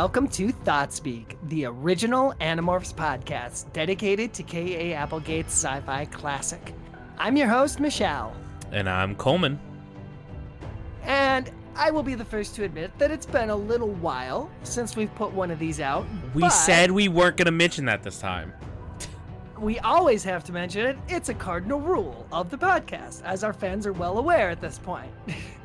Welcome to Thoughtspeak, the original Animorphs podcast dedicated to K.A. Applegate's sci fi classic. I'm your host, Michelle. And I'm Coleman. And I will be the first to admit that it's been a little while since we've put one of these out. We said we weren't going to mention that this time. We always have to mention it. It's a cardinal rule of the podcast, as our fans are well aware at this point.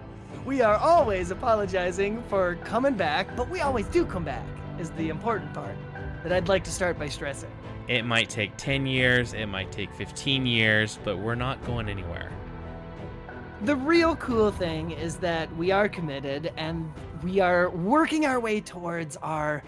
we are always apologizing for coming back, but we always do come back, is the important part that I'd like to start by stressing. It might take 10 years, it might take 15 years, but we're not going anywhere. The real cool thing is that we are committed and we are working our way towards our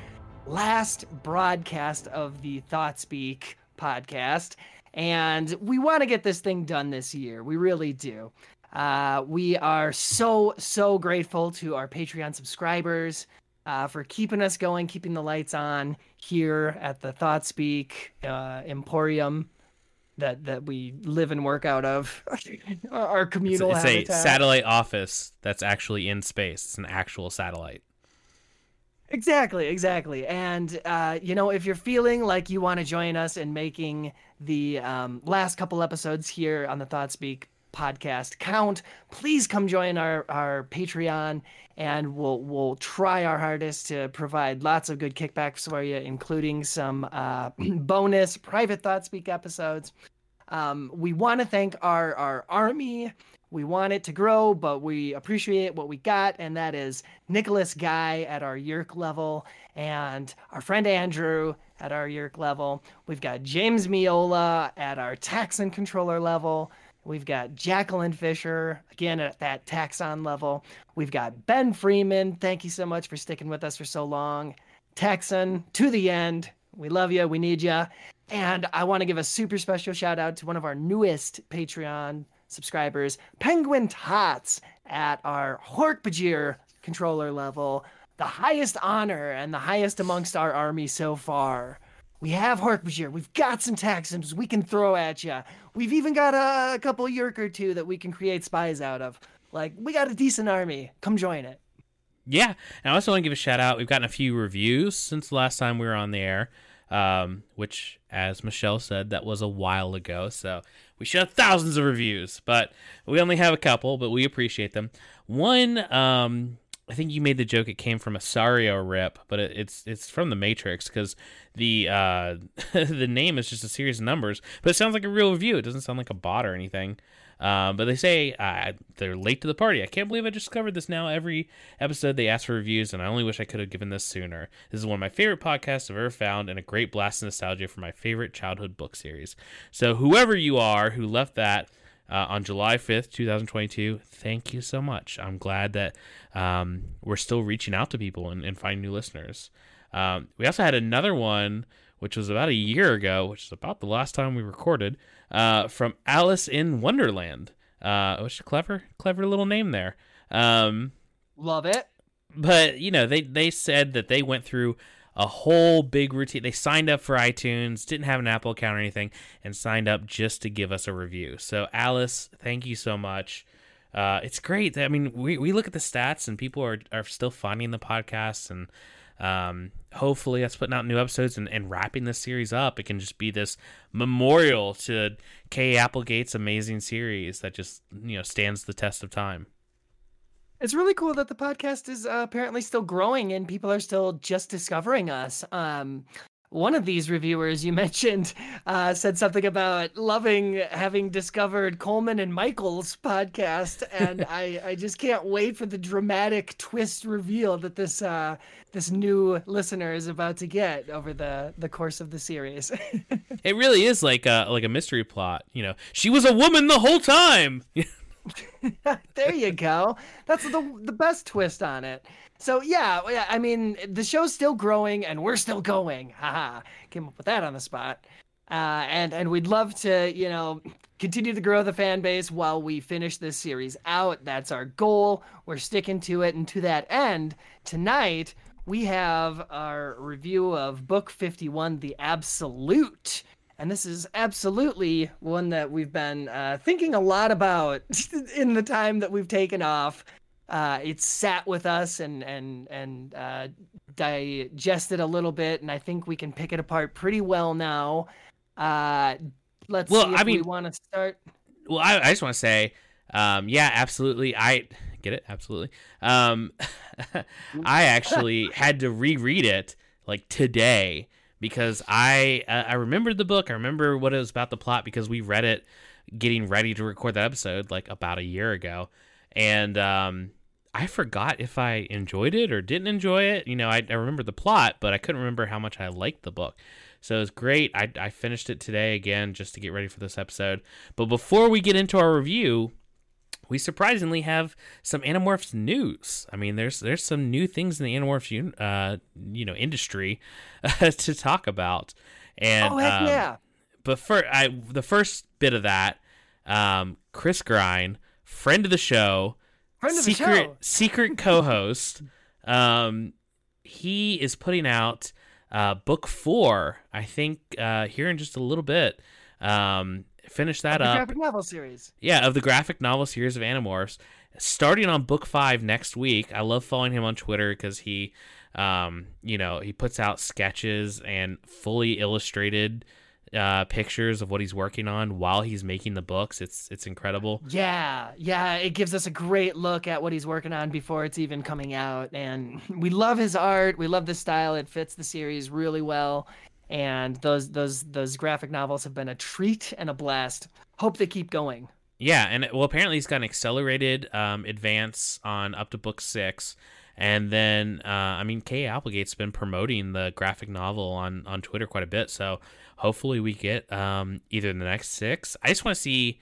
last broadcast of the Thoughtspeak podcast. And we want to get this thing done this year. We really do. Uh, we are so, so grateful to our Patreon subscribers uh, for keeping us going, keeping the lights on here at the Thoughtspeak uh, Emporium that that we live and work out of. Our communal it's, it's a satellite office that's actually in space. It's an actual satellite. Exactly exactly. And uh, you know if you're feeling like you want to join us in making the um, last couple episodes here on the thoughtspeak podcast count. Please come join our our patreon and we'll we'll try our hardest to provide lots of good kickbacks for you including some uh, bonus private thoughtspeak episodes. Um, we want to thank our our army. We want it to grow but we appreciate what we got and that is nicholas guy at our yeerk level and our friend andrew at our yeerk level. We've got james miola at our taxxon controller level We've got Jacqueline Fisher, again at that Taxxon level. We've got Ben Freeman. Thank you so much for sticking with us for so long. Texan to the end. We love you. We need you. And I want to give a super special shout out to one of our newest Patreon subscribers, Penguin Tots, at our Hork-Bajir controller level. The highest honor and the highest amongst our army so far. We have Hork-Bajir. We've got some Taxxons we can throw at you. We've even got a, a couple Yeerk or two that we can create spies out of. Like, we got a decent army. Come join it. Yeah. And I also want to give a shout out. We've gotten a few reviews since the last time we were on the air, um, which, as Michelle said, that was a while ago. So we should have thousands of reviews, but we only have a couple, but we appreciate them. One, um, I think you made the joke it came from a Sario rip, but it, it's it's from the Matrix because the uh, the name is just a series of numbers, but it sounds like a real review. It doesn't sound like a bot or anything. Uh, but they say uh, they're late to the party. I can't believe I just discovered this now. Every episode they ask for reviews, and I only wish I could have given this sooner. This is one of my favorite podcasts I've ever found, and a great blast of nostalgia for my favorite childhood book series. So whoever you are who left that uh, on July 5th, 2022. Thank you so much. I'm glad that um, we're still reaching out to people and, and finding new listeners. Um, we also had another one, which was about a year ago, which is about the last time we recorded, uh, from Alice in Wonderland. Uh, which is a clever, clever little name there. Um, Love it. But, you know, they, they said that they went through a whole big routine. They signed up for iTunes, didn't have an Apple account or anything, and signed up just to give us a review. So, Alice, thank you so much. Uh, it's great. I mean, we, we look at the stats and people are, are still finding the podcast and um, hopefully that's putting out new episodes and, and wrapping this series up. It can just be this memorial to K. Applegate's amazing series that just, you know, stands the test of time. It's really cool that the podcast is uh, apparently still growing and people are still just discovering us. Um, one of these reviewers you mentioned uh, said something about loving having discovered Coleman and Michael's podcast, and I, I just can't wait for the dramatic twist reveal that this uh, this new listener is about to get over the, the course of the series. it really is like a like a mystery plot. You know, she was a woman the whole time. there you go. That's the the best twist on it. So yeah, I mean the show's still growing and we're still going. Haha, came up with that on the spot. Uh, and and we'd love to you know continue to grow the fan base while we finish this series out. That's our goal. We're sticking to it, and to that end, tonight we have our review of book 51, The Absolute. And this is absolutely one that we've been uh, thinking a lot about in the time that we've taken off. uh, it's sat with us and and and uh, digested a little bit, and I think we can pick it apart pretty well now. Uh, let's Well, see if I mean- we want to start. Well, I, I just want to say, um, yeah, absolutely. I get it, absolutely. Um, I actually had to reread it like today because I uh, I remembered the book. I remember what it was about the plot because we read it getting ready to record that episode like about a year ago, and um, I forgot if I enjoyed it or didn't enjoy it. You know, I, I remember the plot, but I couldn't remember how much I liked the book. So it was great. I, I finished it today again just to get ready for this episode. But before we get into our review, we surprisingly have some Animorphs news. I mean, there's there's some new things in the Animorphs un- uh, you know industry to talk about. And oh heck um, yeah! but for I the first bit of that, um, Chris Grine, friend of the show, Friend of the secret show. secret co-host, um, he is putting out uh, book four. I think uh, here in just a little bit. Um, finish that The up. graphic novel series. Yeah, of the graphic novel series of Animorphs, starting on book five next week. I love following him on Twitter because he, um, you know, he puts out sketches and fully illustrated uh, pictures of what he's working on while he's making the books. It's it's incredible. Yeah, yeah, it gives us a great look at what he's working on before it's even coming out. And we love his art. We love the style. It fits the series really well. And those those those graphic novels have been a treat and a blast. Hope they keep going. Yeah, and well, apparently he's got an accelerated um, advance on up to book six, and then uh, I mean, Kay Applegate's been promoting the graphic novel on on Twitter quite a bit, so hopefully we get um, either the next six. I just want to see.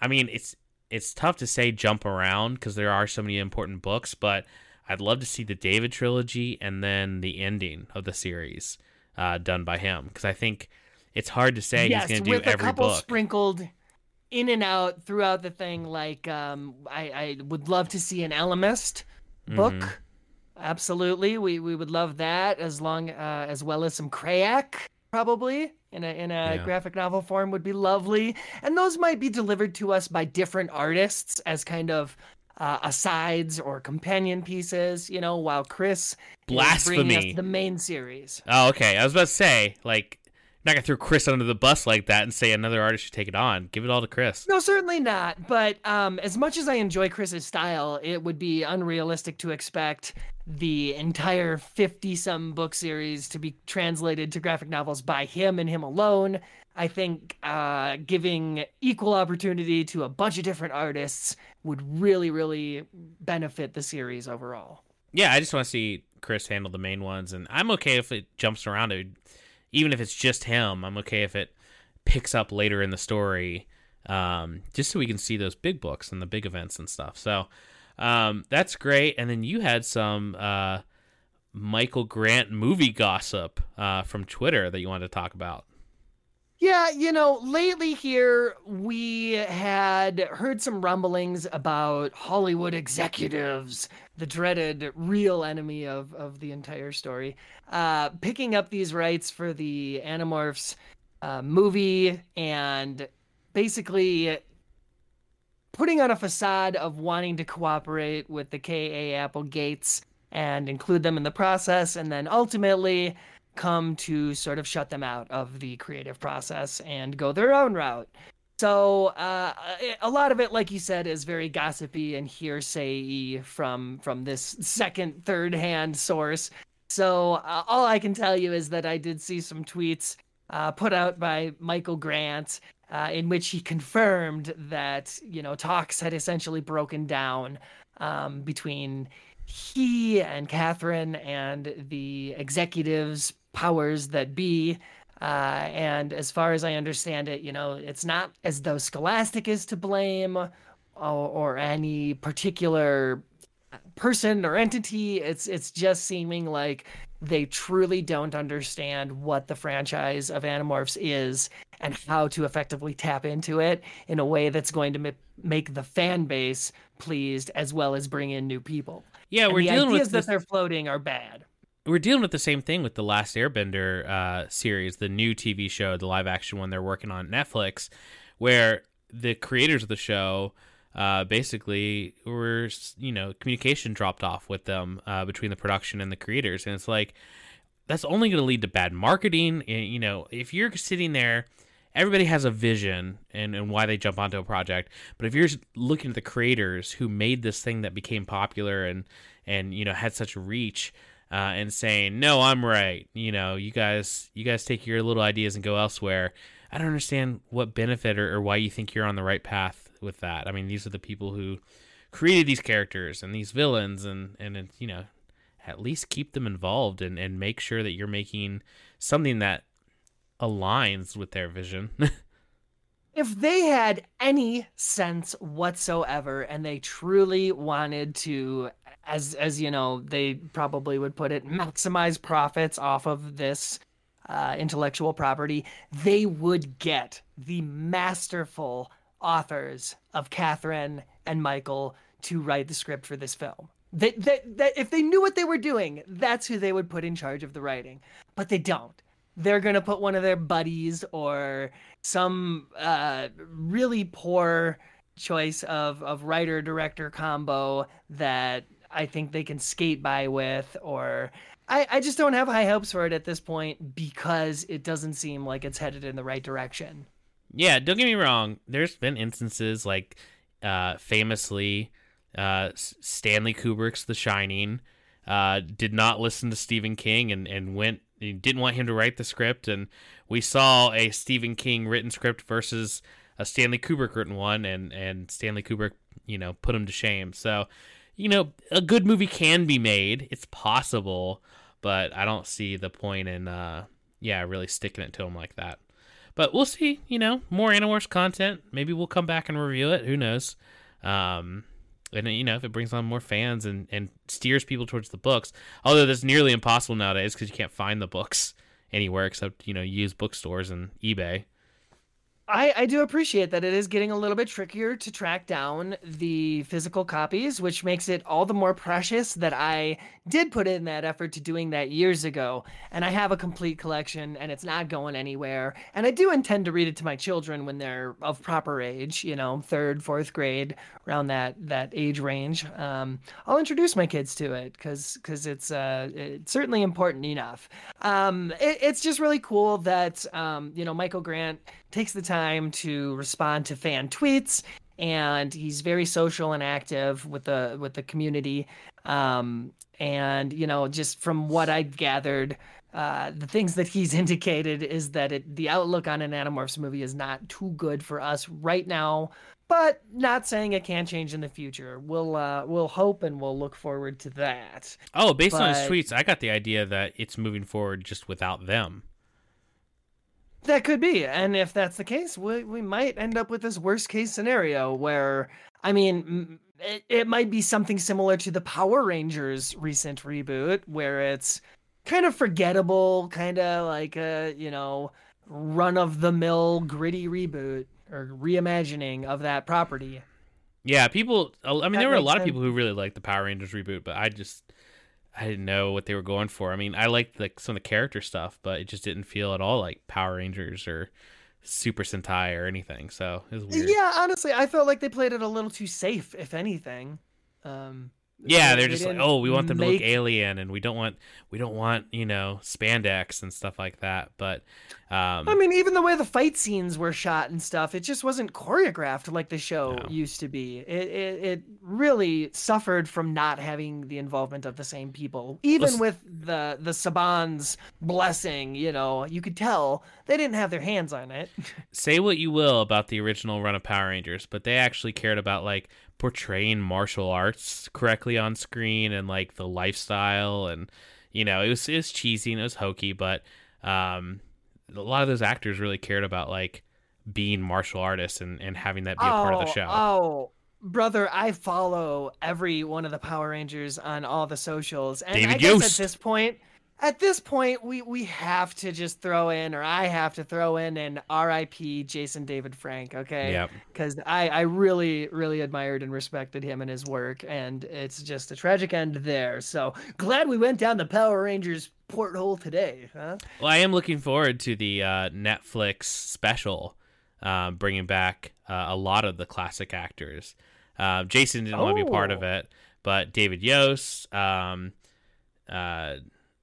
I mean, it's it's tough to say jump around because there are so many important books, but I'd love to see the David trilogy and then the ending of the series uh, done by him because I think it's hard to say yes, he's going to with do a every couple book. sprinkled in and out throughout the thing. Like um, I, I would love to see an Ellimist book. Mhm. Absolutely, we we would love that as long uh, as well as some Crayak probably in a in a Yeah. graphic novel form would be lovely. And those might be delivered to us by different artists as kind of uh, asides or companion pieces. You know, while Chris is Blasphemy. us the main series. Oh, okay. I was about to say, like, not gonna throw Chris under the bus like that and say another artist should take it on. Give it all to Chris. No, certainly not. But um, as much as I enjoy Chris's style, it would be unrealistic to expect the entire 50 some book series to be translated to graphic novels by him and him alone. I think uh, giving equal opportunity to a bunch of different artists would really, really benefit the series overall. Yeah, I just want to see Chris handle the main ones, and I'm okay if it jumps around. It, even if it's just him, I'm okay if it picks up later in the story, um, just so we can see those big books and the big events and stuff. So um, that's great. And then you had some uh, Michael Grant movie gossip uh, from Twitter that you wanted to talk about. Yeah, you know, lately here we had heard some rumblings about Hollywood executives, the dreaded real enemy of, of the entire story, uh, picking up these rights for the Animorphs uh, movie and basically putting on a facade of wanting to cooperate with the K.A. Applegates and include them in the process, and then ultimately come to sort of shut them out of the creative process and go their own route. So uh, a lot of it, like you said, is very gossipy and hearsay from from this second, third hand source. So uh, all I can tell you is that I did see some tweets uh, put out by Michael Grant uh, in which he confirmed that you know talks had essentially broken down um, between he and Katherine and the executives powers that be. Uh, and as far as I understand it, you know, it's not as though Scholastic is to blame or, or any particular person or entity. It's it's just seeming like they truly don't understand what the franchise of Animorphs is and how to effectively tap into it in a way that's going to ma- make the fan base pleased as well as bring in new people. Yeah, And we're the dealing ideas with that they're floating are bad. We're dealing with the same thing with the Last Airbender uh, series, the new TV show, the live action one they're working on Netflix, where the creators of the show uh, basically were you know communication dropped off with them uh, between the production and the creators, and it's like that's only going to lead to bad marketing. And, you know, if you're sitting there, everybody has a vision and, and why they jump onto a project. But if you're looking at the creators who made this thing that became popular and and you know had such reach. Uh, and saying no, I'm right. You know, you guys, you guys take your little ideas and go elsewhere. I don't understand what benefit or, or why you think you're on the right path with that. I mean, these are the people who created these characters and these villains, and and you know, at least keep them involved and and make sure that you're making something that aligns with their vision. if they had any sense whatsoever and they truly wanted to as as you know they probably would put it maximize profits off of this uh, intellectual property they would get the masterful authors of katherine and michael to write the script for this film. That, that, that if they knew what they were doing that's who they would put in charge of the writing. But they don't. They're going to put one of their buddies or some uh, really poor choice of, of writer director combo that I think they can skate by with, or I, I just don't have high hopes for it at this point because it doesn't seem like it's headed in the right direction. Yeah, don't get me wrong. There's been instances like uh, famously uh, Stanley Kubrick's The Shining uh, did not listen to Stephen King and, and went didn't want him to write the script, and we saw a Stephen King written script versus a Stanley Kubrick written one, and and Stanley Kubrick, you know, put him to shame. So, you know, a good movie can be made. It's possible, but I don't see the point in, uh, yeah, really sticking it to him like that. But we'll see. You know, more Animorphs content. Maybe we'll come back and review it. Who knows? Um, and you know if it brings on more fans and and steers people towards the books although that's nearly impossible nowadays because you can't find the books anywhere except you know use bookstores and ebay I, I do appreciate that it is getting a little bit trickier to track down the physical copies, which makes it all the more precious that I did put in that effort to doing that years ago. And I have a complete collection and it's not going anywhere. And I do intend to read it to my children when they're of proper age, you know, third, fourth grade, around that that age range. Um, I'll introduce my kids to it because because it's uh it's certainly important enough. Um, it, it's just really cool that um, you know Michael Grant takes the time to respond to fan tweets and he's very social and active with the with the community um, and you know just from what i've gathered uh, the things that he's indicated is that it, the outlook on an Animorphs movie is not too good for us right now, but not saying it can't change in the future. We'll uh, we'll hope and we'll look forward to that. Oh, based but... on his tweets, I got the idea that it's moving forward just without them. That could be. And if that's the case, we, we might end up with this worst case scenario where, I mean, it, it might be something similar to the Power Rangers recent reboot, where it's kind of forgettable, kind of like a, you know, run of the mill gritty reboot or reimagining of that property. Yeah, people, I mean, that there were a lot sense. of people who really liked the Power Rangers reboot, but I just, I didn't know what they were going for. I mean, I liked like some of the character stuff, but it just didn't feel at all like Power Rangers or Super Sentai or anything. So it was weird. Yeah, honestly, I felt like they played it a little too safe, if anything. Um, yeah, they're they just like, oh, we want them make... to look alien, and we don't want we don't want you know spandex and stuff like that. But um, I mean, even the way the fight scenes were shot and stuff, it just wasn't choreographed like the show no. used to be. It, it, it really suffered from not having the involvement of the same people. Even Let's... with the the Saban's blessing, you know, you could tell they didn't have their hands on it. Say what you will about the original run of Power Rangers, but they actually cared about like portraying martial arts correctly on screen and like the lifestyle and you know it was it was cheesy and it was hokey but um a lot of those actors really cared about like being martial artists and and having that be a oh, part of the oh, show. oh brother i follow every one of the power rangers on all the socials and David i guess at this point at this point we we have to just throw in or i have to throw in an rip jason david frank okay? Yeah because i i really really admired and respected him and his work and it's just a tragic end there. So glad we went down the power rangers porthole today huh? Well i am looking forward to the uh, netflix special uh, bringing back uh, a lot of the classic actors. Uh, Jason didn't want to be part of Oh. it, but David Yost, um, uh,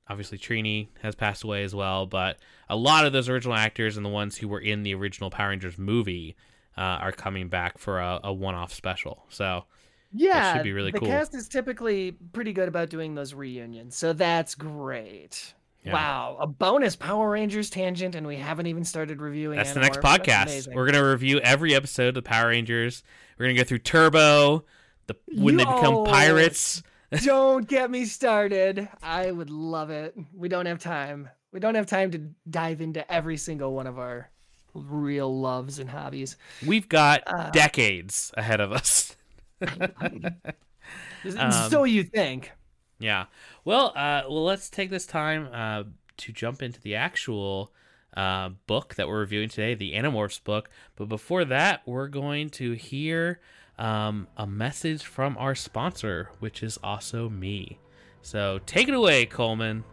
obviously Trini has passed away as well. But a lot of those original actors and the ones who were in the original Power Rangers movie uh, are coming back for a, a one-off special. So Yeah, should be really the cool. cast is typically pretty good about doing those reunions, so that's great. Yeah. Wow, a bonus Power Rangers tangent, and we haven't even started reviewing. that's the next podcast. We're gonna review every episode of Power Rangers. We're gonna go through Turbo, the when they become pirates. Don't get me started. I would love it. We don't have time. We don't have time to dive into every single one of our real loves and hobbies. We've got Uh, decades ahead of us. Um, so you think? Yeah. Well, uh, well, let's take this time uh, to jump into the actual uh, book that we're reviewing today, the Animorphs book. But before that, we're going to hear um, a message from our sponsor, which is also me. So take it away, Coleman.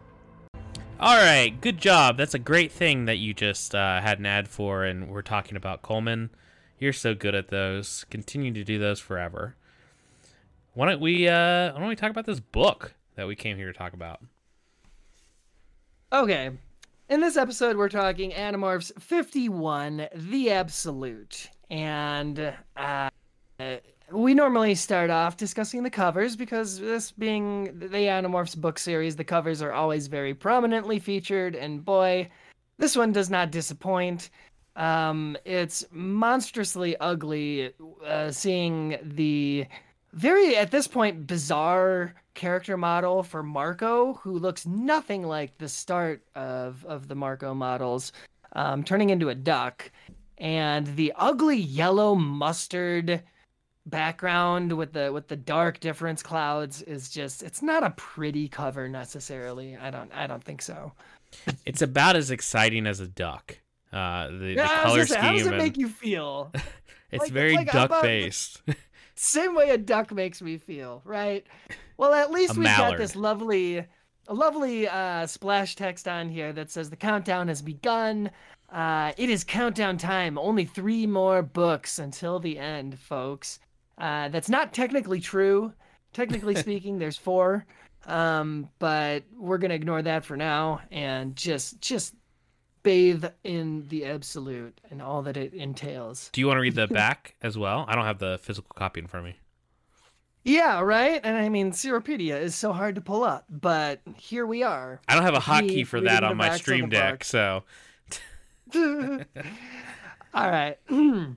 All right, good job. That's a great thing that you just uh, had an ad for, and we're talking about Coleman. You're so good at those. Continue to do those forever. Why don't we uh why don't we talk about this book that we came here to talk about? Okay. In this episode, we're talking Animorphs 51, The Absolute. And uh, we normally start off discussing the covers because this being the Animorphs book series, the covers are always very prominently featured. And boy, this one does not disappoint. Um, it's monstrously ugly uh, seeing the very at this point bizarre character model for Marco, who looks nothing like the start of of the Marco models, um, turning into a duck, and the ugly yellow mustard background with the with the dark difference clouds is just it's not a pretty cover necessarily. I don't I don't think so. It's about as exciting as a duck. Uh the, the Yeah, was color gonna how does scheme it and make you feel? it's like- very like, duck the- based. same way a duck makes me feel, right? Well, at least we've got this lovely, a lovely uh, splash text on here that says the countdown has begun. Uh, it is countdown time. Only three more books until the end, folks. Uh, that's not technically true. Technically speaking, there's four, um, but we're gonna ignore that for now and just just bathe in the absolute and all that it entails. Do you want to read the back as well? I don't have the physical copy in front of me. Yeah, right. And I mean, Seropedia is so hard to pull up, but here we are. I don't have a hotkey for that on my stream deck, so All right.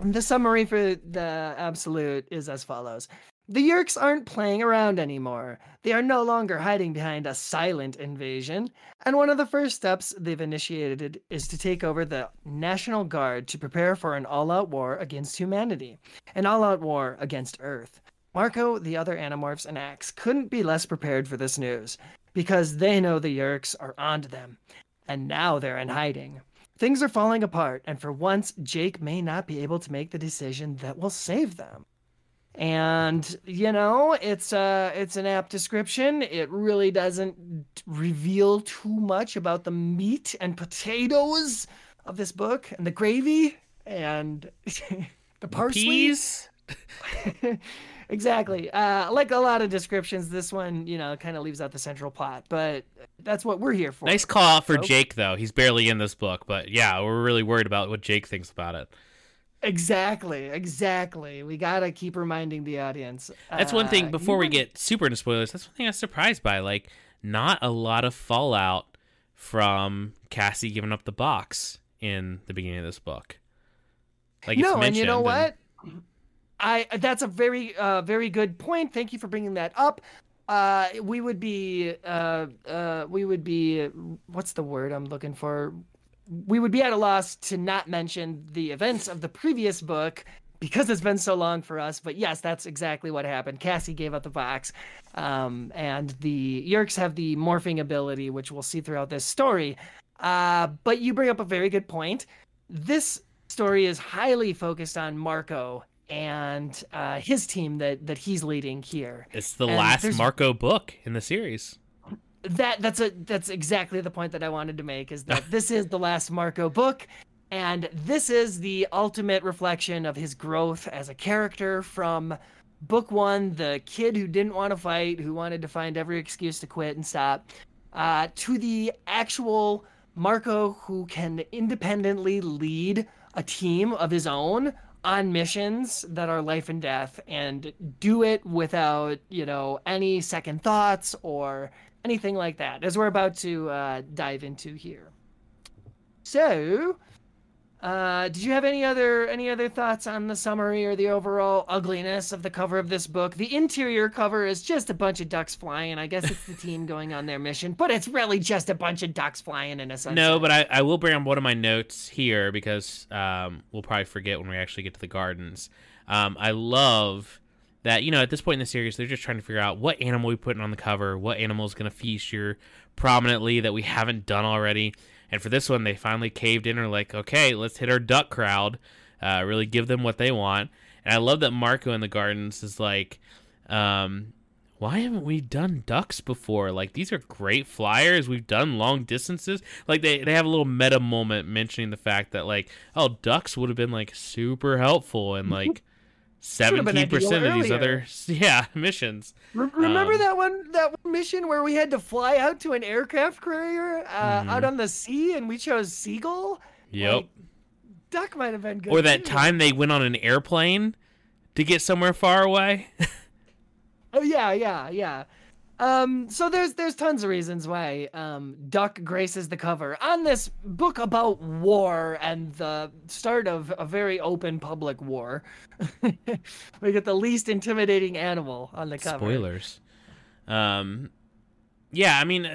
the summary for the absolute is as follows. The Yeerks aren't playing around anymore. They are no longer hiding behind a silent invasion, and one of the first steps they've initiated is to take over the National Guard to prepare for an all-out war against humanity, an all-out war against Earth. Marco, the other Animorphs, and Ax couldn't be less prepared for this news, because they know the Yeerks are onto them, and now they're in hiding. Things are falling apart, and for once, Jake may not be able to make the decision that will save them. And you know, it's a it's an apt description. It really doesn't reveal too much about the meat and potatoes of this book and the gravy and the parsley. peas. exactly. Uh, like a lot of descriptions, this one, you know, kind of leaves out the central plot, but that's what we're here for. Nice call out for So- Jake though. He's barely in this book, but yeah, we're really worried about what Jake thinks about it. Exactly, exactly. We gotta keep reminding the audience. That's one thing Uh, before we get super into spoilers. That's one thing I was surprised by. Like, not a lot of fallout from Cassie giving up the box in the beginning of this book. Like, it's no, and you know what? I that's a very uh very good point. Thank you for bringing that up. Uh, we would be uh uh we would be what's the word I'm looking for? We would be at a loss to not mention the events of the previous book because it's been so long for us. But yes, that's exactly what happened. Cassie gave up the box, um, and the Yeerks have the morphing ability, which we'll see throughout this story. Uh, but you bring up a very good point. This story is highly focused on Marco and uh, his team that that he's leading here. It's the and last Marco book in the series. That that's a that's exactly the point that I wanted to make is that this is the last Marco book. And this is the ultimate reflection of his growth as a character from book one, the kid who didn't want to fight, who wanted to find every excuse to quit and stop, uh, to the actual Marco who can independently lead a team of his own on missions that are life and death and do it without, you know, any second thoughts or anything like that, as we're about to uh, dive into here. So, uh, did you have any other any other thoughts on the summary or the overall ugliness of the cover of this book? The interior cover is just a bunch of ducks flying. I guess it's the team going on their mission, but it's really just a bunch of ducks flying in a sunset. No, but I, I will bring up one of my notes here because um, we'll probably forget when we actually get to the gardens. Um, I love that you know at this point in the series they're just trying to figure out what animal we putting on the cover, what animal is going to feature prominently that we haven't done already. And for this one, they finally caved in. Are like, okay, let's hit our duck crowd. Uh, really give them what they want. And I love that Marco in the gardens is like, um, why haven't we done ducks before? Like these are great flyers. We've done long distances. Like they, they have a little meta moment mentioning the fact that like, oh, ducks would have been like super helpful and like seventeen percent of these other yeah missions. remember um, that one that one mission where we had to fly out to an aircraft carrier uh, mm-hmm. out on the sea and we chose seagull. Yep. Like, duck might have been good. Or that too. time they went on an airplane to get somewhere far away. oh yeah, yeah, yeah. Um, so there's there's tons of reasons why um, Duck graces the cover on this book about war and the start of a very open public war. we get the least intimidating animal on the cover. Spoilers. Um, yeah, I mean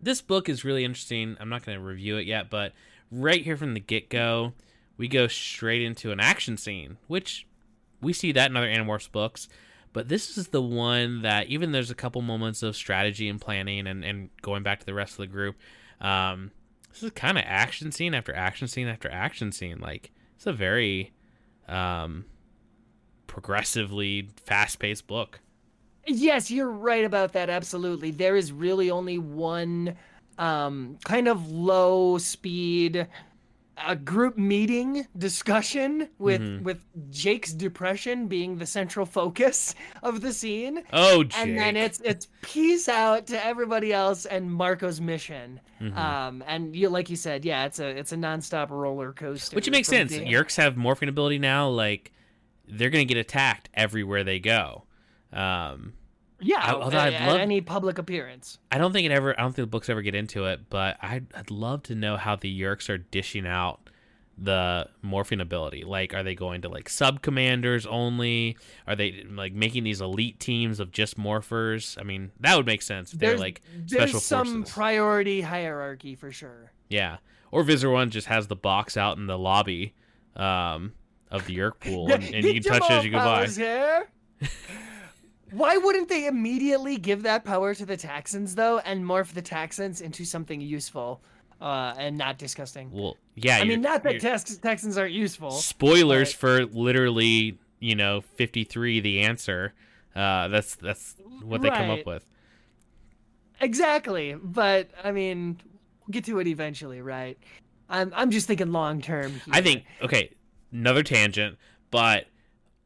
this book is really interesting. I'm not going to review it yet, but right here from the get go, we go straight into an action scene, which we see that in other Animorphs books but this is the one that even there's a couple moments of strategy and planning and, and going back to the rest of the group. Um, this is kind of action scene after action scene after action scene. Like it's a very um, progressively fast paced book. Yes, you're right about that. Absolutely. There is really only one um, kind of low speed a group meeting discussion with mm-hmm. with Jake's depression being the central focus of the scene. Oh, Jake. and then it's it's peace out to everybody else and Marco's mission. Mm-hmm. Um, and you like you said, yeah, it's a it's a nonstop roller coaster. Which makes sense. Yeerks have morphing ability now. Like they're gonna get attacked everywhere they go. Um, yeah, although at, I'd love, any public appearance. I don't think it ever. I don't think the books ever get into it, but I'd, I'd love to know how the Yeerks are dishing out the morphing ability. Like, are they going to like sub commanders only? Are they like making these elite teams of just morphers? I mean, that would make sense. If they're like special there's some priority hierarchy for sure. Yeah, or Visser One just has the box out in the lobby um, of the Yeerk pool, and, and you can touch it as you go by. Why wouldn't they immediately give that power to the Taxxons though, and morph the Taxxons into something useful, uh, and not disgusting? Well, yeah. I mean, not that Tex- Taxxons aren't useful. Spoilers for literally, you know, fifty three. The answer. Uh, that's that's what they right. come up with. Exactly, but I mean, we'll get to it eventually, right? I'm I'm just thinking long term. I think okay, another tangent, but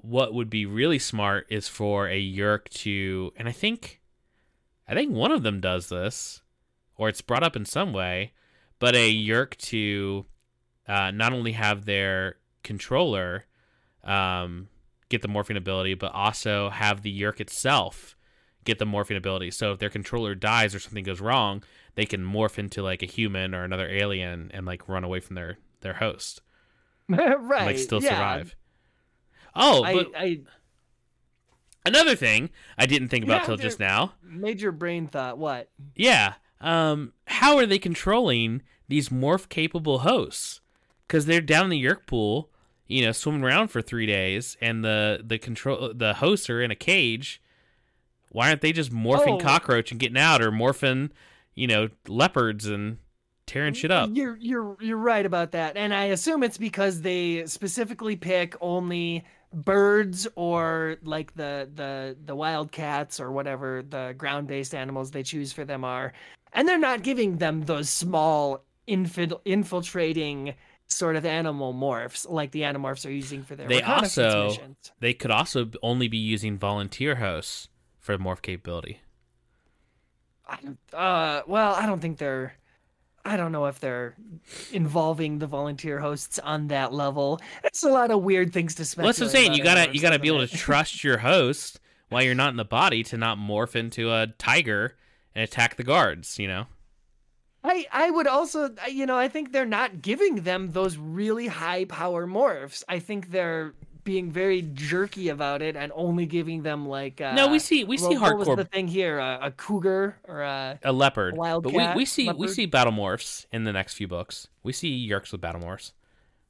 what would be really smart is for a Yeerk to, and I think, I think one of them does this, or it's brought up in some way, but a Yeerk to uh, not only have their controller um, get the morphing ability, but also have the Yeerk itself get the morphing ability. So if their controller dies or something goes wrong, they can morph into like a human or another alien and like run away from their their host. right. And, like still yeah. survive. Oh, but I, I, another thing I didn't think about yeah, till just now. Major brain thought. What? Yeah. Um. How are they controlling these morph capable hosts? Because they're down in the Yeerk pool, you know, swimming around for three days, and the the control the hosts are in a cage. Why aren't they just morphing oh. cockroach and getting out, or morphing, you know, leopards and tearing shit up? You're you're you're right about that, and I assume it's because they specifically pick only birds or like the the the wild cats or whatever the ground-based animals they choose for them are and they're not giving them those small infil- infiltrating sort of animal morphs, like the animorphs are using for their They also- missions. They could also only be using volunteer hosts for morph capability. I don't- Uh, well, I don't think they're. I don't know if they're involving the volunteer hosts on that level. It's a lot of weird things to Well, speculate. that's what I'm saying. You gotta you gotta be able to trust your host while you're not in the body to not morph into a tiger and attack the guards. You know. I I would also you know I think they're not giving them those really high power morphs. I think they're being very jerky about it and only giving them like uh, no, we see we see what was hardcore the thing here a, a cougar or a a leopard, but we, we see we see battle morphs in the next few books. We see Yeerks with battle morphs.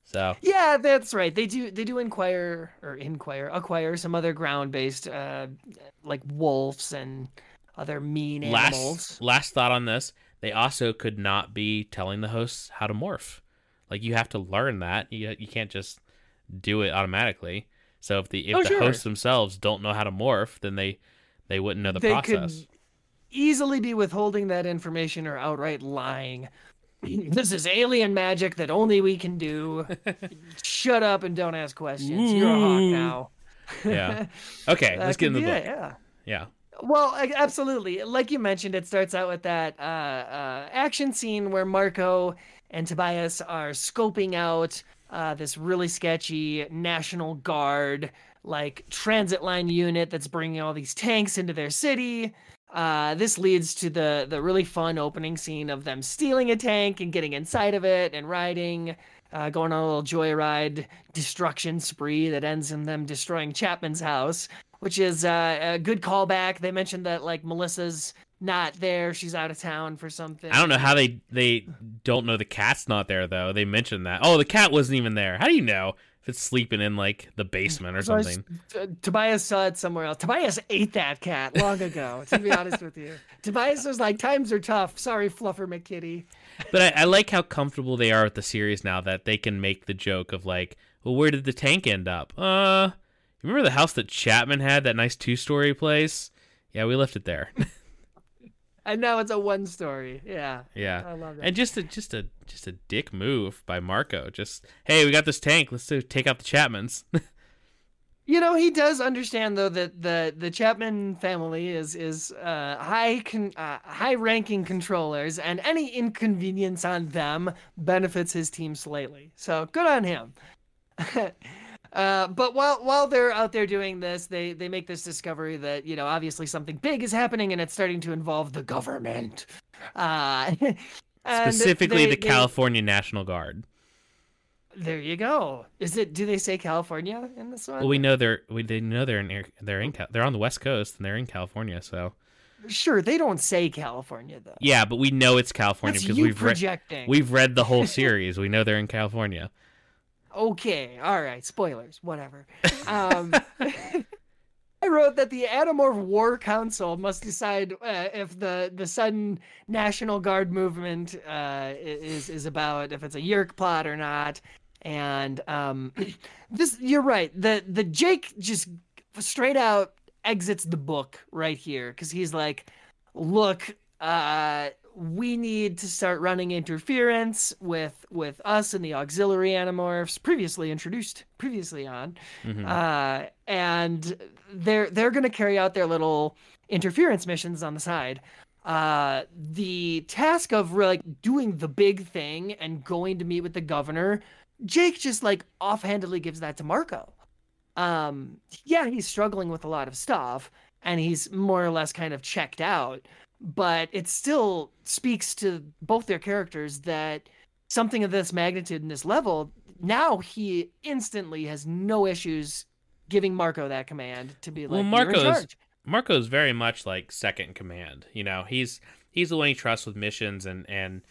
So yeah that's right they do they do inquire or inquire acquire some other ground based uh like wolves and other mean animals. last last thought on this, they also could not be telling the hosts how to morph. Like you have to learn that. You you can't just do it automatically. So if the if Oh, the sure. hosts themselves don't know how to morph, then they they wouldn't know the they process. could easily be withholding that information or outright lying. This is alien magic that only we can do. Shut up and don't ask questions. You're a hawk now. Yeah. Okay, let's get in the book. it, yeah. Yeah. Well, absolutely. Like you mentioned, it starts out with that uh, uh, action scene where Marco and Tobias are scoping out uh, this really sketchy National Guard like transit line unit that's bringing all these tanks into their city. Uh, this leads to the the really fun opening scene of them stealing a tank and getting inside of it and riding, uh, going on a little joyride destruction spree that ends in them destroying Chapman's house which is uh, a good callback. They mentioned that like Melissa's not there; she's out of town for something. I don't know how they they don't know the cat's not there though. They mentioned that. Oh, the cat wasn't even there. How do you know if it's sleeping in like the basement or So I s- something? T- Tobias saw it somewhere else. Tobias ate that cat long ago. to be honest with you, Tobias was like, "Times are tough. Sorry, Fluffer McKitty." But I, I like how comfortable they are with the series now that they can make the joke of like, well, where did the tank end up? Uh, remember the house that Chapman had, that nice two story place? Yeah, we left it there. And now it's a one story. Yeah, yeah. I love that. And just a just a just a dick move by Marco. Just hey, we got this tank. Let's do, take out the Chapmans. You know, he does understand though that the the Chapman family is is uh, high con- uh, high ranking controllers, and any inconvenience on them benefits his team slightly. So good on him. uh, but while while they're out there doing this, they they make this discovery that you know obviously something big is happening, and it's starting to involve the government. Uh, Specifically, they- the they- California National Guard. There you go. Is it? Do they say California in this one? Well, we know they're we they know they're in they're in they're on the West Coast and they're in California. So Sure, they don't say California though. yeah, but we know it's California That's because we've read we've read the whole series. we know they're in California. Okay, all right. Spoilers, whatever. Um, I wrote that the Animorph War Council must decide uh, if the the sudden National Guard movement uh, is is about if it's a Yeerk plot or not. And um, this, you're right. The the Jake just straight out exits the book right here because he's like, look, uh, we need to start running interference with with us and the auxiliary animorphs previously introduced previously on. Mhm. uh, and they're they're going to carry out their little interference missions on the side. Uh the task of like doing the big thing and going to meet with the governor jake just like offhandedly gives that to marco. Um yeah he's struggling with a lot of stuff and he's more or less kind of checked out but it still speaks to both their characters that something of this magnitude and this level now he instantly has no issues giving marco that command to be like Well, Marco's- Marco's very much like second command. You know, he's he's the one he trusts with missions and and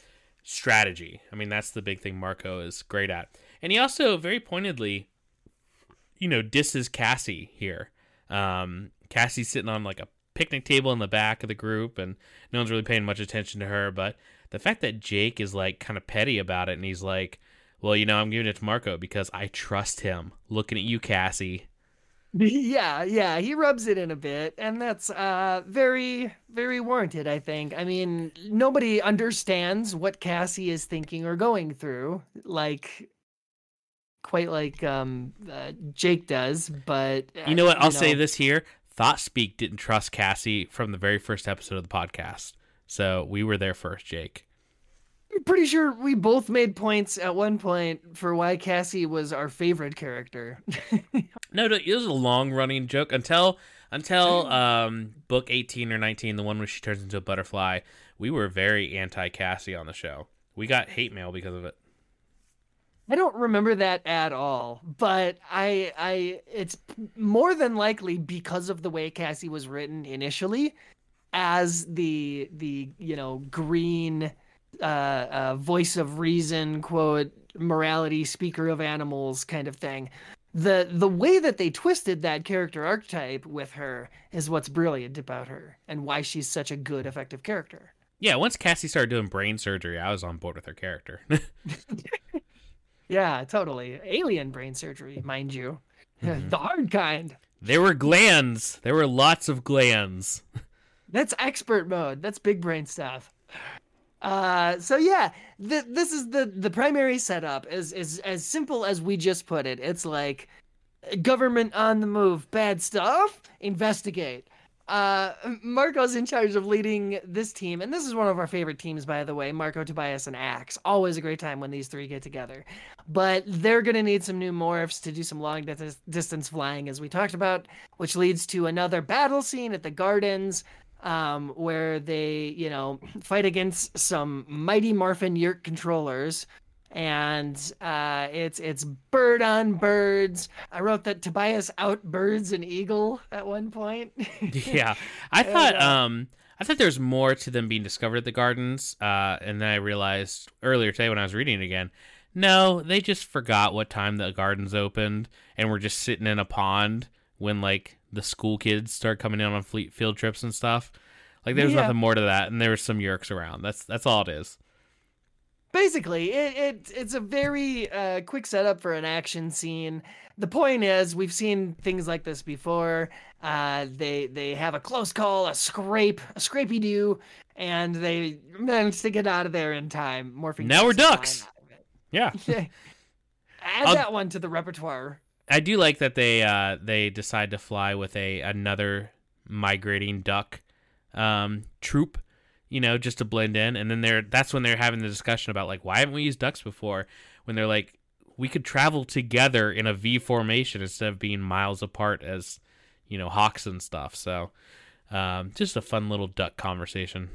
strategy. I mean, that's the big thing Marco is great at. And he also very pointedly, you know, disses Cassie here. Um, Cassie's sitting on like a picnic table in the back of the group, and no one's really paying much attention to her. But the fact that Jake is like kind of petty about it, and he's like, "Well, you know, I'm giving it to Marco because I trust him." Looking at you, Cassie. yeah yeah he rubs it in a bit and that's uh very very warranted i think i mean nobody understands what cassie is thinking or going through like quite like um, uh, Jake does, but uh, You know what? I'll say this here. Thought Speak didn't trust Cassie from the very first episode of the podcast. So we were there first, Jake. I'm pretty sure we both made points at one point for why Cassie was our favorite character. no, no, it was a long running joke until until um, book 18 or 19, the one where she turns into a butterfly. We were very anti Cassie on the show. We got hate mail because of it. I don't remember that at all, but I I it's more than likely because of the way Cassie was written initially as the the you know green uh, uh voice of reason quote morality speaker of animals kind of thing. The the way that they twisted that character archetype with her is what's brilliant about her and why she's such a good effective character. Yeah once cassie started doing brain surgery i was on board with her character Yeah, totally. Alien brain surgery, mind you. Mm-hmm. the hard kind. There were glands. There were lots of glands. That's expert mode. That's big brain stuff. Uh, so yeah, th- this is the the primary setup is is as simple as we just put it. It's like government on the move, bad stuff, investigate uh, Marco's in charge of leading this team, and this is one of our favorite teams, by the way. Marco, Tobias, and Ax. Always a great time when these three get together. But they're gonna need some new morphs to do some long distance flying, as we talked about, which leads to another battle scene at the gardens. Um, where they, you know, fight against some mighty Morphin Yeerk controllers and uh, it's it's bird on birds. I wrote that Tobias outbirds an eagle at one point. yeah, I thought uh, um I thought there's more to them being discovered at the gardens, uh, and then I realized earlier today when I was reading it again. No, they just forgot what time the gardens opened, and we're just sitting in a pond when like the school kids start coming in on fleet field trips and stuff. Like there's yeah. nothing more to that, and there was some Yeerks around. That's that's all it is basically it, it it's a very uh, quick setup for an action scene. The point is we've seen things like this before. Uh, they they have a close call a scrape a scrapey do and they manage to get out of there in time morphing now we're ducks. yeah. Add I'll, that one to the repertoire. I do like that they uh they decide to fly with a another migrating duck um troop you know, just to blend in. And then they're that's when they're having the discussion about like why haven't we used ducks before? When they're like we could travel together in a V formation instead of being miles apart as you know hawks and stuff. So um, just a fun little duck conversation.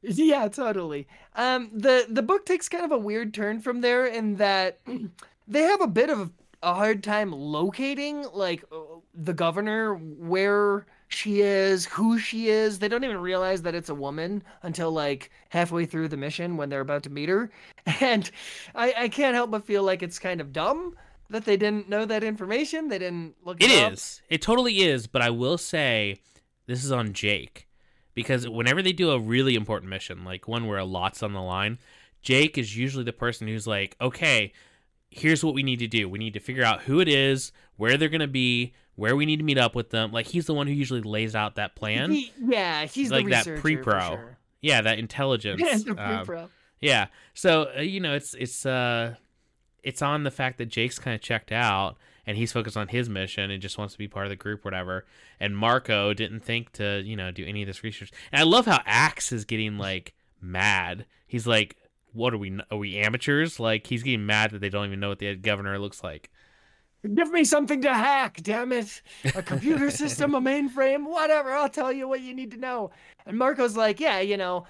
Yeah, totally. Um, the the book takes kind of a weird turn from there in that they have a bit of a hard time locating like the governor where she is, who she is. They don't even realize that it's a woman until like halfway through the mission when they're about to meet her. And I, I can't help but feel like it's kind of dumb that they didn't know that information. They didn't look it, it is. It totally is, but I will say this is on Jake. Because whenever they do a really important mission, like one where a lot's on the line, Jake is usually the person who's like, okay, here's what we need to do. We need to figure out who it is, where they're going to be, where we need to meet up with them. Like he's the one who usually lays out that plan. He, yeah, he's like that pre-pro. Sure. Yeah, that intelligence. Yeah, um, pre-pro. Um, yeah. So uh, you know, it's it's uh, it's on the fact that Jake's kind of checked out and he's focused on his mission and just wants to be part of the group, whatever. And Marco didn't think to you know do any of this research. And I love how Ax is getting like mad. He's like, "What are we? Are we amateurs?" Like he's getting mad that they don't even know what the governor looks like. Give me something to hack, damn it. A computer system, a mainframe, whatever. I'll tell you what you need to know. And Marco's like, yeah, you know,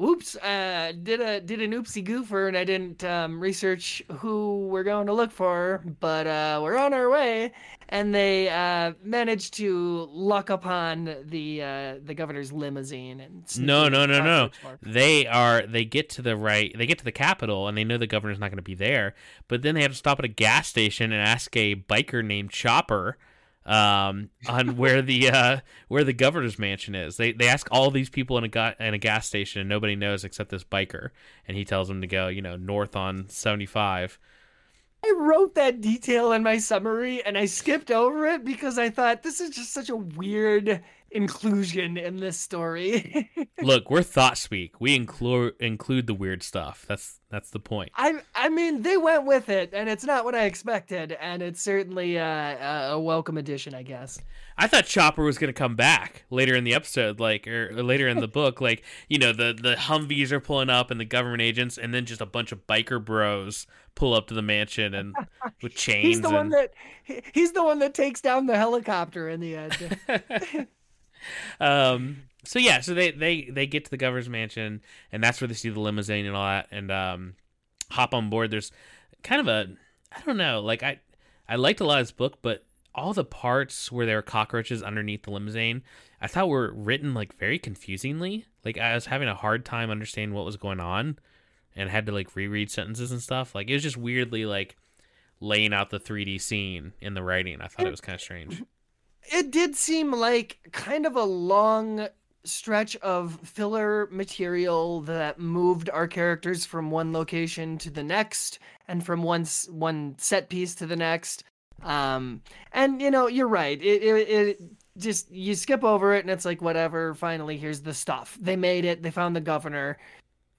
oops, uh, did a did an oopsie goofer and I didn't um, research who we're going to look for, but uh, we're on our way. And they uh, managed to luck upon the uh, the governor's limousine and no, no, no, no. They are they get to the right, they get to the capital, and they know the governor's not going to be there. But then they have to stop at a gas station and ask a biker named Chopper um, on where the uh, where the governor's mansion is. They they ask all these people in a ga- in a gas station, and nobody knows except this biker, and he tells them to go, you know, north on seventy five. I wrote that detail in my summary and I skipped over it because I thought this is just such a weird inclusion in this story. Look, we're thought speak. We include include the weird stuff. That's that's the point. I I mean, they went with it, and it's not what I expected, and it's certainly uh, a welcome addition, I guess. I thought Chopper was gonna come back later in the episode, like or, or later in the book, like you know the the Humvees are pulling up and the government agents, and then just a bunch of biker bros pull up to the mansion and with chains. he's the and... one that he's the one that takes down the helicopter in the end. Um. So yeah, so they they they get to the governor's mansion, and that's where they see the limousine and all that, and um, hop on board. There's kind of a I don't know, like I I liked a lot of this book, but all the parts where there are cockroaches underneath the limousine, I thought were written like very confusingly. Like I was having a hard time understanding what was going on, and had to like reread sentences and stuff. Like it was just weirdly like laying out the 3D scene in the writing. I thought it was kind of strange it did seem like kind of a long stretch of filler material that moved our characters from one location to the next and from one one set piece to the next. Um and you know you're right. It, it, it just you skip over it and it's like whatever finally here's the stuff. They made it. They found the governor.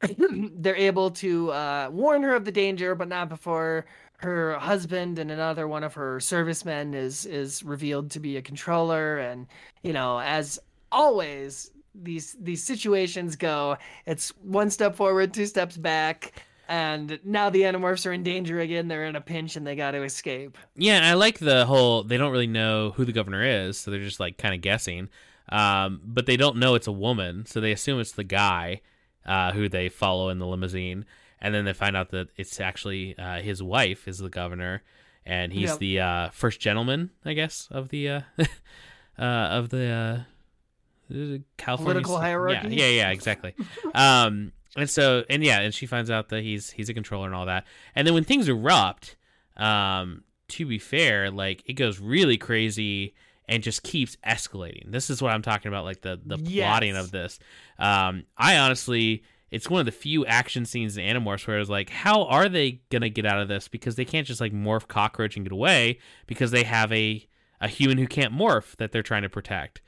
They're able to uh warn her of the danger but not before her husband and another one of her servicemen is is revealed to be a controller. And you know as always these these situations go. It's one step forward two steps back. And now the animorphs are in danger again. They're in a pinch and they got to escape. Yeah i like the whole they don't really know who the governor is so they're just like kind of guessing. Um, but they don't know it's a woman so they assume it's the guy uh, who they follow in the limousine and then they find out that it's actually uh, his wife is the governor, and he's yep. the uh, first gentleman, I guess, of the uh, uh of the uh, California political hierarchy. Yeah, yeah, yeah, exactly. um, and so, and yeah, and she finds out that he's he's a controller and all that. And then when things erupt, um, to be fair, like it goes really crazy and just keeps escalating. This is what I'm talking about, like the the yes. plotting of this. Um, I honestly it's one of the few action scenes in Animorphs where it's like, how are they gonna get out of this? Because they can't just like morph cockroach and get away because they have a a human who can't morph that they're trying to protect.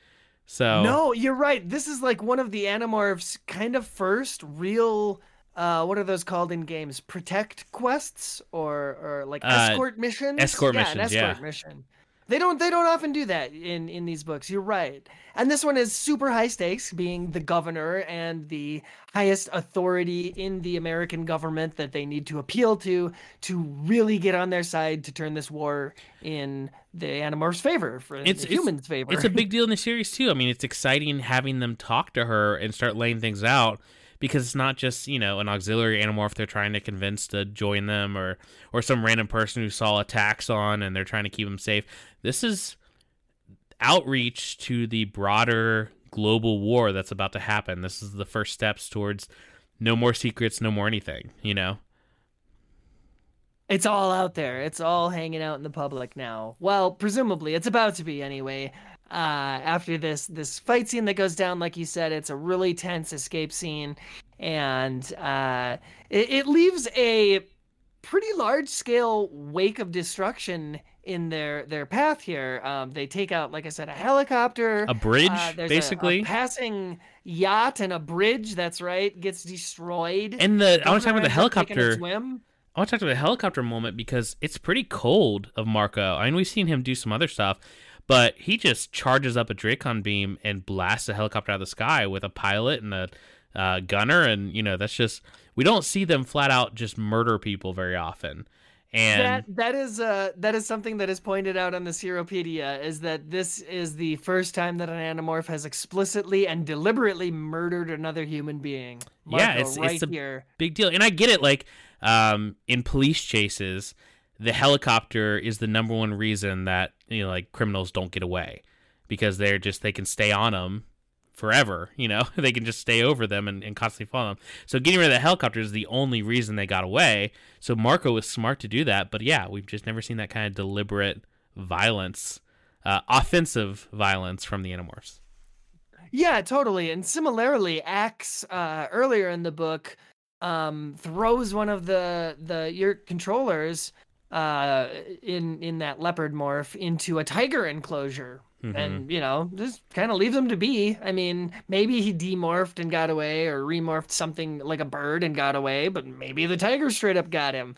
So no, you're right. This is like one of the Animorphs' kind of first real. Uh, what are those called in games? Protect quests or or like uh, escort uh, missions? Escort yeah, missions, an escort yeah. mission. They don't they don't often do that in in these books. You're right. And this one is super high stakes being the governor and the highest authority in the American government that they need to appeal to to really get on their side to turn this war in the Animorphs' favor for it's, the humans' it's, favor. It's a big deal in the series too. I mean, it's exciting having them talk to her and start laying things out because it's not just you know an auxiliary animorph they're trying to convince to join them or or some random person who saw a Taxxon and they're trying to keep them safe. This is outreach to the broader global war that's about to happen. This is the first steps towards no more secrets no more anything you know? It's all out there. It's all hanging out in the public now. Well presumably it's about to be anyway uh, after this this fight scene that goes down, like you said, it's a really tense escape scene, and uh, it, it leaves a pretty large scale wake of destruction in their their path here. Um, they take out, like I said, a helicopter, a bridge, uh, basically a, a passing yacht and a bridge. That's right, gets destroyed. And the I want to talk about the helicopter. I want to talk about the helicopter moment because it's pretty cold of Marco. I mean, we've seen him do some other stuff, but he just charges up a Dracon beam and blasts a helicopter out of the sky with a pilot and a uh, gunner, and you know that's just we don't see them flat out just murder people very often. And that that is uh that is something that is pointed out on the Seropedia is that this is the first time that an animorph has explicitly and deliberately murdered another human being. Marco, yeah, it's, right it's a here. big deal, and I get it. Like um, in police chases, the helicopter is the number one reason that you know like criminals don't get away because they're just they can stay on them forever you know? They can just stay over them and, and constantly follow them so getting rid of the helicopter is the only reason they got away. So marco was smart to do that but yeah we've just never seen that kind of deliberate violence uh, offensive violence from the animorphs. Yeah totally. And similarly ax uh, earlier in the book um, throws one of the the your controllers uh, in in that leopard morph into a tiger enclosure. Mhm. and you know just kind of leaves them to be i mean maybe he demorphed and got away or remorphed something like a bird and got away but maybe the tiger straight up got him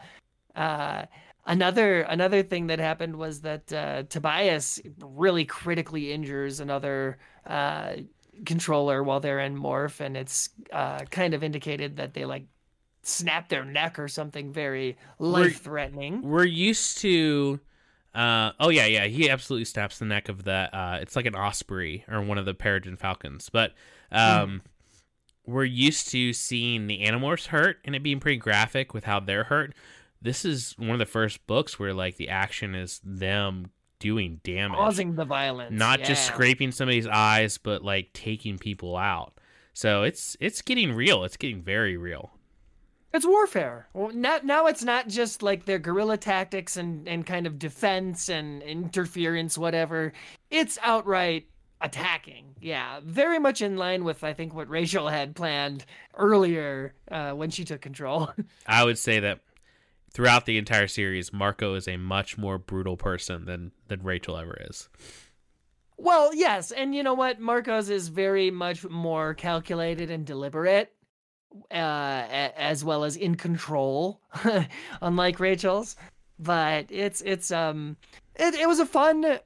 uh another another thing that happened was that uh tobias really critically injures another uh controller while they're in morph and it's uh kind of indicated that they like snap their neck or something very life threatening we're used to uh oh yeah yeah he absolutely snaps the neck of that uh it's like an osprey or one of the peregrine falcons but um we're used to seeing the animorphs hurt and it being pretty graphic with how they're hurt. This is one of the first books where like the action is them doing damage. Causing the violence not just scraping somebody's eyes but like taking people out. So it's it's getting real. It's getting very real It's warfare. Well, now, now it's not just like their guerrilla tactics and, and kind of defense and interference, whatever. It's outright attacking. Yeah, very much in line with I think what Rachel had planned earlier uh, when she took control. I would say that throughout the entire series, Marco is a much more brutal person than than Rachel ever is. well, yes, and you know what? Marcos is very much more calculated and deliberate. Uh, as well as in control, unlike Rachel's. But it's it's um it, it was a fun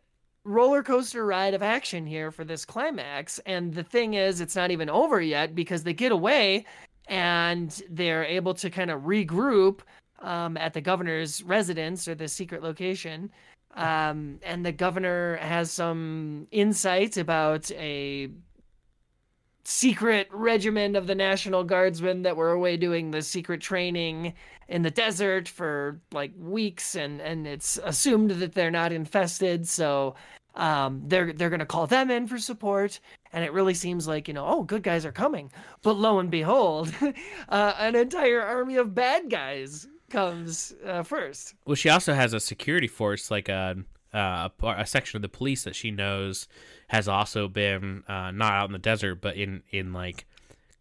roller coaster ride of action here for this climax. And the thing is, it's not even over yet because they get away and they're able to kind of regroup um, at the governor's residence or the secret location. Um, and the governor has some insights about a secret regiment of the National Guardsmen that were away doing the secret training in the desert for like weeks and and it's assumed that they're not infested so um they're they're to call them in for support and it really seems like you know oh good guys are coming. But lo and behold uh, an entire army of bad guys comes uh, first. Well, she also has a security force, like a uh, a, a section of the police that she knows has also been uh, not out in the desert, but in in like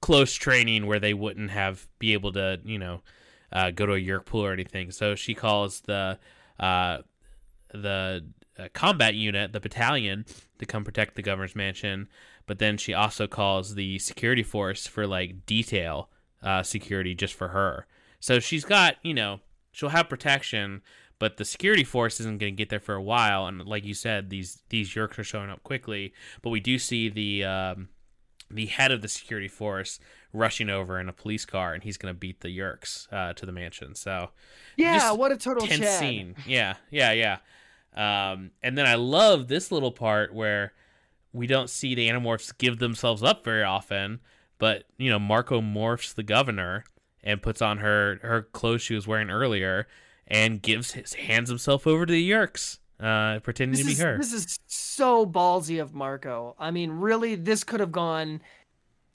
close training where they wouldn't have be able to, you know, uh, go to a yeerk pool or anything. So she calls the uh, the uh, combat unit, the battalion, to come protect the governor's mansion. But then she also calls the security force for like detail uh, security just for her. So she's got, you know, she'll have protection, but the security force isn't going to get there for a while. And like you said, these these yeerks are showing up quickly. But we do see the um, the head of the security force rushing over in a police car, and he's going to beat the yeerks uh, to the mansion. So yeah what a total tense Chad. scene. Yeah, yeah, yeah. Um, and then I love this little part where we don't see the Animorphs give themselves up very often, but you know Marco morphs the governor and puts on her her clothes she was wearing earlier and gives his hands himself over to the Yeerks, uh, pretending this to be is, her. This is so ballsy of Marco. I mean, really, this could have gone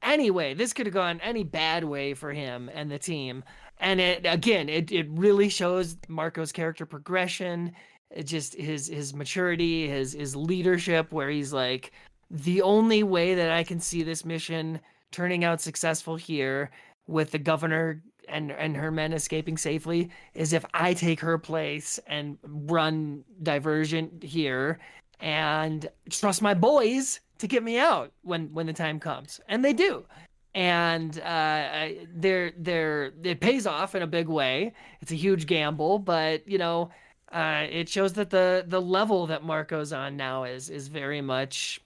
any way. This could have gone any bad way for him and the team. And it again, it, it really shows Marco's character progression. It just his his maturity, his his leadership, where he's like, the only way that I can see this mission turning out successful here with the governor and and her men escaping safely is if I take her place and run diversion here and trust my boys to get me out when when the time comes. And they do. And uh they're they're it pays off in a big way. It's a huge gamble but you know uh it shows that the the level that marco's on now is is very much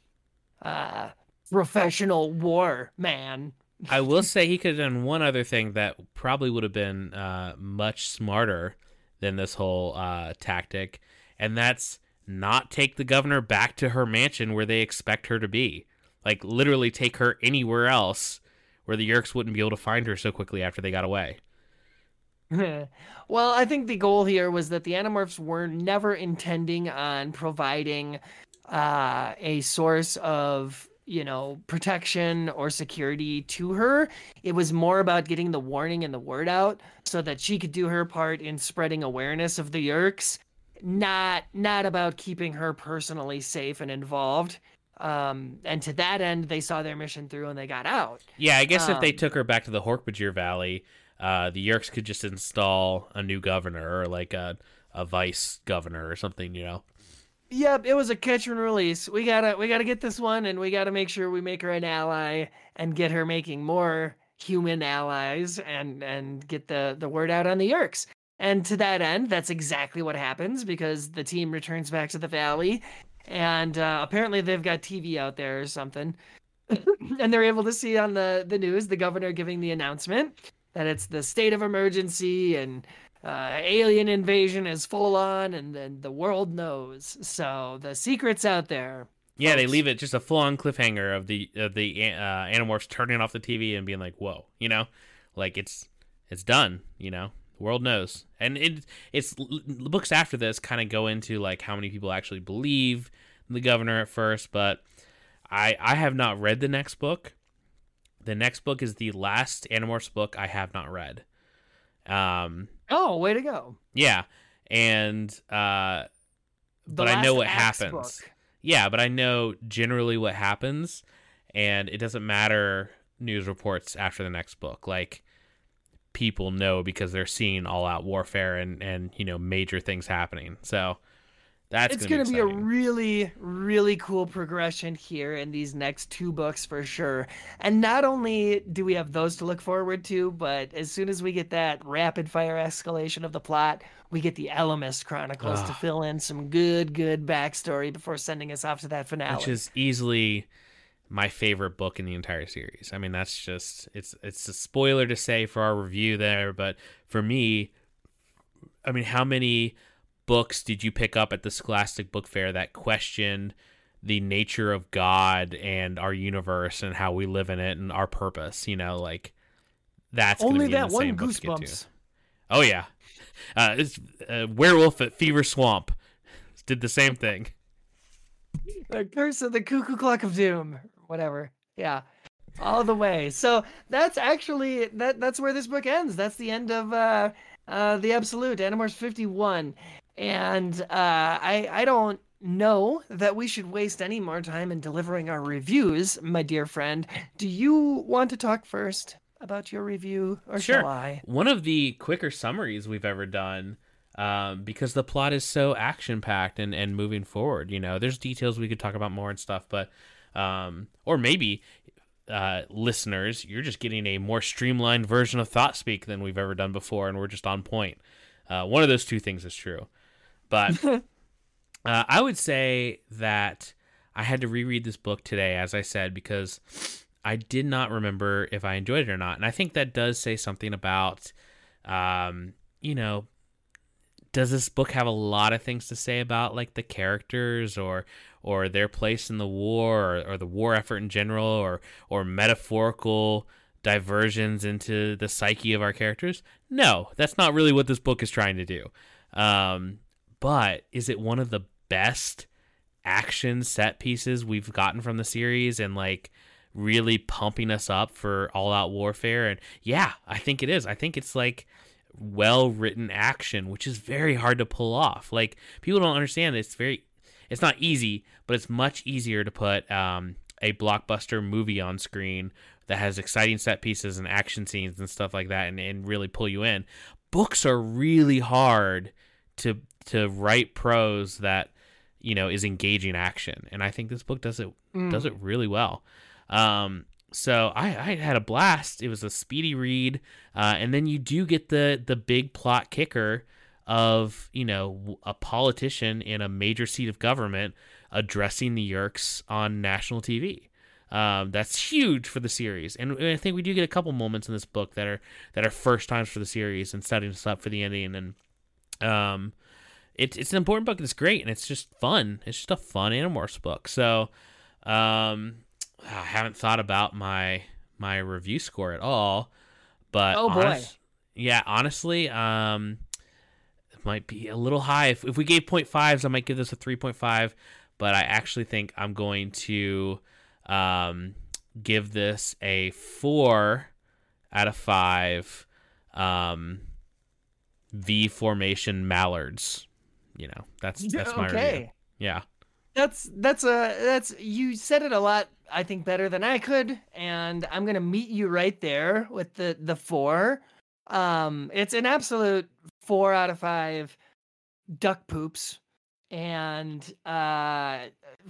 uh professional war man I will say he could have done one other thing that probably would have been uh, much smarter than this whole uh, tactic, and that's not take the governor back to her mansion where they expect her to be. Like literally take her anywhere else where the Yeerks wouldn't be able to find her so quickly after they got away. well, I think the goal here was that the Animorphs were never intending on providing uh, a source of, you know, protection or security to her. It was more about getting the warning and the word out so that she could do her part in spreading awareness of the Yeerks, not not about keeping her personally safe and involved. Um, and to that end, they saw their mission through and they got out. Yeah, I guess if they Um, took her back to the Hork-Bajir Valley, uh, the Yeerks could just install a new governor or like a, a vice governor or something, you know. Yep, it was a catch and release. We gotta we gotta get this one, and we gotta make sure we make her an ally and get her making more human allies and and get the the word out on the Yeerks. And to that end, that's exactly what happens because the team returns back to the valley, and uh, apparently they've got TV out there or something, and they're able to see on the the news the governor giving the announcement that it's the state of emergency and uh, alien invasion is full on, and then the world knows. So the secret's out there. Yeah, they leave it just a full on cliffhanger of the of the uh, Animorphs turning off the TV and being like, "Whoa," you know, like it's it's done. You know, the world knows, and it it's the books after this kind of go into like how many people actually believe the governor at first, but I I have not read the next book. The next book is the last Animorphs book I have not read. Um, Oh, way to go! yeah, and uh, but I know what happens. book. Yeah, but I know generally what happens, and it doesn't matter news reports after the next book. Like people know because they're seeing all out warfare and and you know major things happening. So that's it's gonna, be, be a really, really cool progression here in these next two books for sure. And not only do we have those to look forward to, but as soon as we get that rapid fire escalation of the plot, we get the Ellimist Chronicles to fill in some good, good backstory before sending us off to that finale. which is easily my favorite book in the entire series. I mean, that's just it's it's a spoiler to say for our review there, but for me, I mean, how many books did you pick up at the Scholastic Book Fair that questioned the nature of God and our universe and how we live in it and our purpose? You know, like that's only that the one same book to get. Goosebumps. Oh yeah, uh, it's uh, Werewolf at Fever Swamp did the same thing. The Curse of the Cuckoo Clock of Doom, whatever. Yeah. All the way. So that's actually that that's where this book ends. That's the end of uh uh the absolute Animorphs 51. And uh I I don't know that we should waste any more time in delivering our reviews, my dear friend. Do you want to talk first about your review or Sure. shall I? One of the quicker summaries we've ever done, um, because the plot is so action packed and, and moving forward. You know, there's details we could talk about more and stuff, but um, or maybe uh, listeners, you're just getting a more streamlined version of Thought Speak than we've ever done before, and we're just on point. Uh, one of those two things is true, but uh, I would say that I had to reread this book today, as I said, because I did not remember if I enjoyed it or not. And I think that does say something about, um, you know, does this book have a lot of things to say about like the characters or or their place in the war or, or the war effort in general or or metaphorical diversions into the psyche of our characters? No, that's not really what this book is trying to do. Um, but is it one of the best action set pieces we've gotten from the series and like really pumping us up for all out warfare? And yeah i think it is. I think it's like well written action which is very hard to pull off. Like people don't understand it's very it's not easy but it's much easier to put um, a blockbuster movie on screen that has exciting set pieces and action scenes and stuff like that and, and really pull you in. Books are really hard to to write prose that you know is engaging action. And i think this book does it Mm. does it really well. Um so I, I had a blast. It was a speedy read. Uh, and then you do get the the big plot kicker of you know a politician in a major seat of government addressing the yeerks on national tv um, that's huge for the series. And i think we do get a couple moments in this book that are that are first times for the series and setting us up for the ending. And um it's it's an important book it's great and it's just fun. It's just a fun Animorphs book. So um I haven't thought about my my review score at all. But Oh, boy. honest- yeah, honestly, um it might be a little high. If if we gave 0.5s, I might give this a 3.5, but I actually think I'm going to um give this a 4 out of 5 um V formation mallards. You know, that's that's my review. Yeah. That's that's a that's you said it a lot I think better than I could and I'm going to meet you right there with the the 4. Um it's an absolute 4 out of 5 duck poops and uh,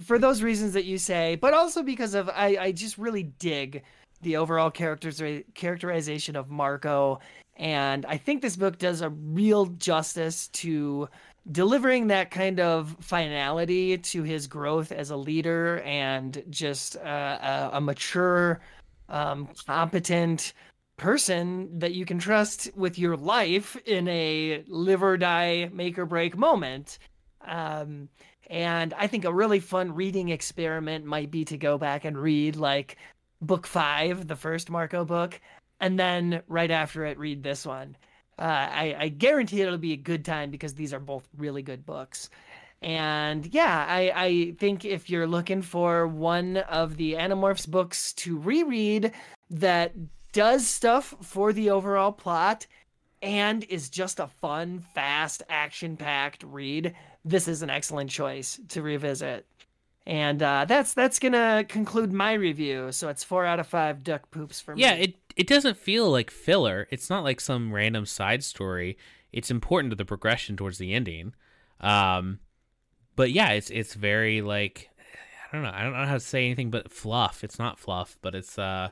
for those reasons that you say, but also because of I, I just really dig the overall characters characterization of Marco, and I think this book does a real justice to delivering that kind of finality to his growth as a leader and just uh, a, a, mature, um, competent person that you can trust with your life in a live or die, make or break moment. Um, and I think a really fun reading experiment might be to go back and read like book five, the first Marco book, and then right after it, read this one. Uh, I, I guarantee it'll be a good time because these are both really good books. And yeah, I, I think if you're looking for one of the Animorphs books to reread that does stuff for the overall plot and is just a fun, fast, action packed read, this is an excellent choice to revisit. And uh, that's that's gonna conclude my review. So it's four out of five duck poops for me. Yeah, it it doesn't feel like filler. It's not like some random side story. It's important to the progression towards the ending. Um, but yeah, it's it's very like I don't know. I don't know how to say anything but fluff. It's not fluff, but it's uh,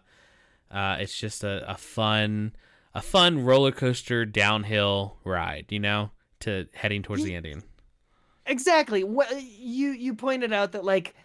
uh, it's just a, a fun a fun roller coaster downhill ride. You know, to heading towards the ending. Exactly. What you you pointed out that like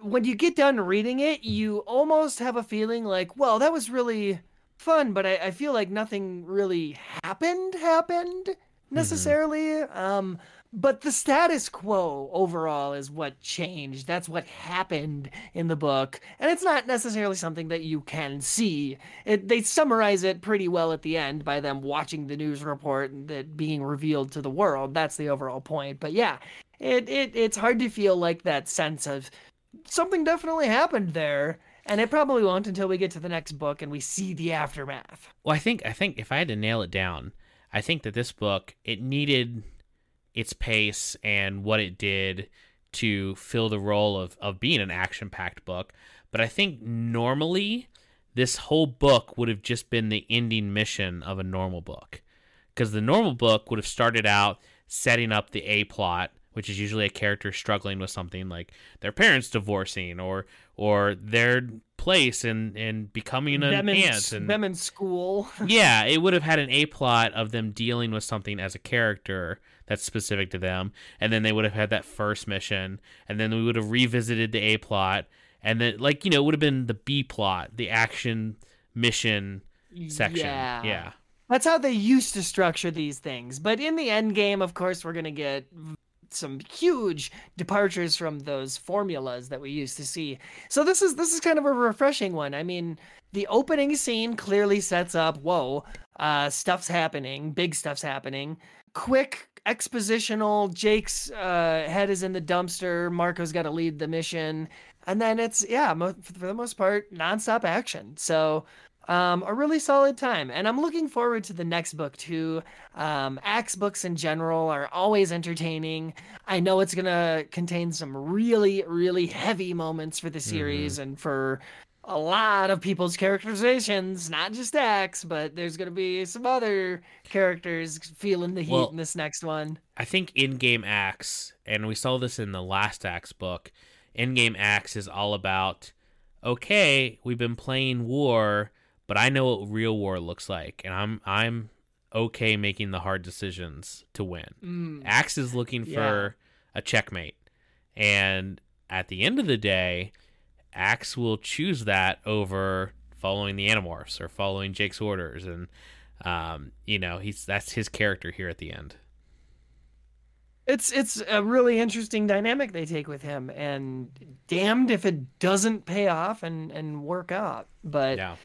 when you get done reading it, you almost have a feeling like, well, that was really fun, but I, I feel like nothing really happened happened mm-hmm. necessarily. Mm-hmm. Um, but the status quo overall is what changed. That's what happened in the book, and it's not necessarily something that you can see. It, they summarize it pretty well at the end by them watching the news report that being revealed to the world. That's the overall point. But yeah, it, it it's hard to feel like that sense of something definitely happened there and it probably won't until we get to the next book and we see the aftermath. Well, I think I think if I had to nail it down, I think that this book it needed its pace and what it did to fill the role of of being an action-packed book. But I think normally this whole book would have just been the ending mission of a normal book. Because the normal book would have started out setting up the A plot which is usually a character struggling with something like their parents divorcing or or their place and and becoming an them aunt and them in school. yeah, it would have had an A plot of them dealing with something as a character that's specific to them, and then they would have had that first mission, and then we would have revisited the A plot, and then like you know it would have been the B plot, the action mission section. Yeah. yeah. That's how they used to structure these things. But in the end game, of course, we're going to get some huge departures from those formulas that we used to see. So this is this is kind of a refreshing one. I mean, the opening scene clearly sets up, whoa, uh, stuff's happening, big stuff's happening. Quick expositional, Jake's uh, head is in the dumpster, Marco's got to lead the mission, and then it's yeah, mo- for the most part, nonstop action. So um, a really solid time. And I'm looking forward to the next book too. Um, Ax books in general are always entertaining. I know it's going to contain some really, really heavy moments for the series mm-hmm. and for a lot of people's characterizations, not just Ax, but there's going to be some other characters feeling the heat well, in this next one. I think in game Ax, and we saw this in the last Ax book, in game Ax is all about okay, we've been playing war but I know what real war looks like, and I'm I'm okay making the hard decisions to win. Mm. Ax is looking yeah. for a checkmate, and at the end of the day, Ax will choose that over following the Animorphs or following Jake's orders, and um, you know he's that's his character here at the end. It's it's a really interesting dynamic they take with him, and damned if it doesn't pay off and and work out. But yeah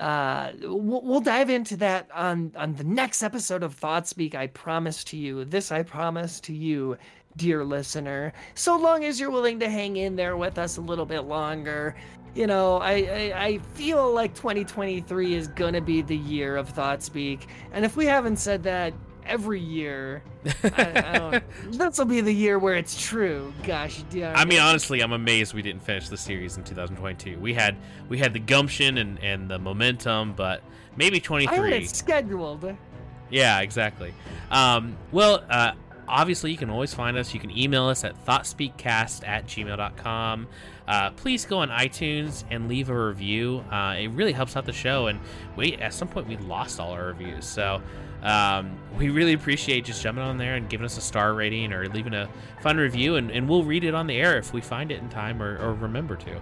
uh we'll, dive into that on on the next episode of thought speak i promise to you. This i promise to you dear listener. So long as you're willing to hang in there with us a little bit longer. You know i i, I feel like 2023 is gonna be the year of thought speak. And if we haven't said that every year. I, I this will be the year where it's true. Gosh damn. I mean, honestly, I'm amazed we didn't finish the series in 2022. We had we had the gumption and and the momentum, but maybe 23. I had it scheduled. Yeah, exactly. Um, well, uh, obviously, you can always find us. You can email us at thoughtspeakcast at gmail.com. Uh, please go on iTunes and leave a review. Uh, it really helps out the show. And wait, at some point, we lost all our reviews. So um, we really appreciate just jumping on there and giving us a star rating or leaving a fun review. And, and we'll read it on the air if we find it in time or, or remember to.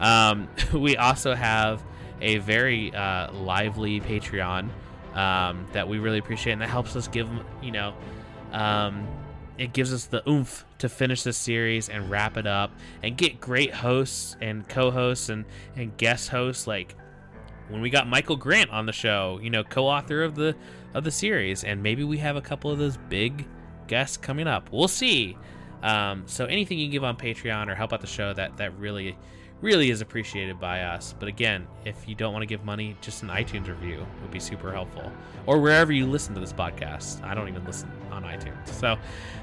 Um, we also have a very uh, lively Patreon um, that we really appreciate, and that helps us give you know, um, it gives us the oomph to finish this series and wrap it up and get great hosts and co-hosts and and guest hosts like when we got Michael Grant on the show, you know, co-author of the of the series, and maybe we have a couple of those big guests coming up. We'll see. Um, so anything you give on Patreon or help out the show, that that really really is appreciated by us. But again, if you don't want to give money, just an iTunes review would be super helpful. Or wherever you listen to this podcast. I don't even listen on iTunes. So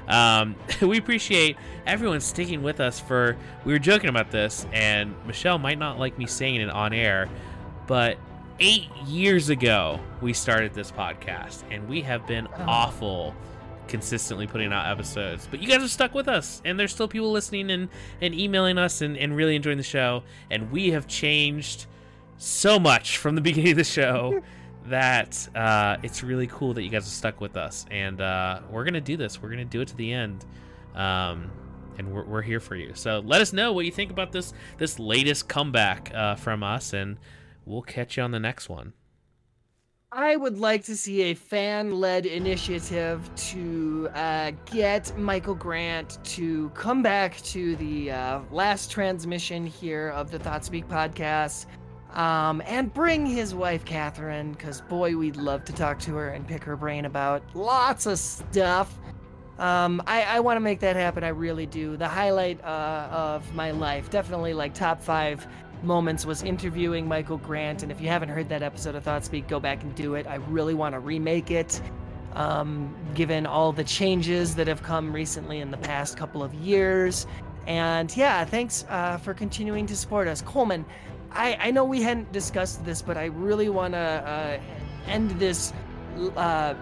um, we appreciate everyone sticking with us for. We were joking about this, and Michelle might not like me saying it on air, but eight years ago we started this podcast, and we have been awful consistently putting out episodes. But you guys are stuck with us, and there's still people listening and, and emailing us and, and really enjoying the show. And we have changed so much from the beginning of the show that uh, it's really cool that you guys are stuck with us. And uh, we're going to do this, we're going to do it to the end. Um, and we're, we're here for you. So let us know what you think about this this latest comeback uh, from us, and we'll catch you on the next one. I would like to see a fan led initiative to uh, get Michael Grant to come back to the uh, last transmission here of the ThoughtSpeak podcast um, and bring his wife, Katherine, because boy, we'd love to talk to her and pick her brain about lots of stuff. Um, I, I want to make that happen. I really do. The highlight uh, of my life, definitely like top five moments was interviewing Michael Grant. And if you haven't heard that episode of ThoughtSpeak, go back and do it. I really want to remake it, um, given all the changes that have come recently in the past couple of years. And yeah, thanks uh, for continuing to support us. Coleman, I, I know we hadn't discussed this, but I really want to uh, end this uh,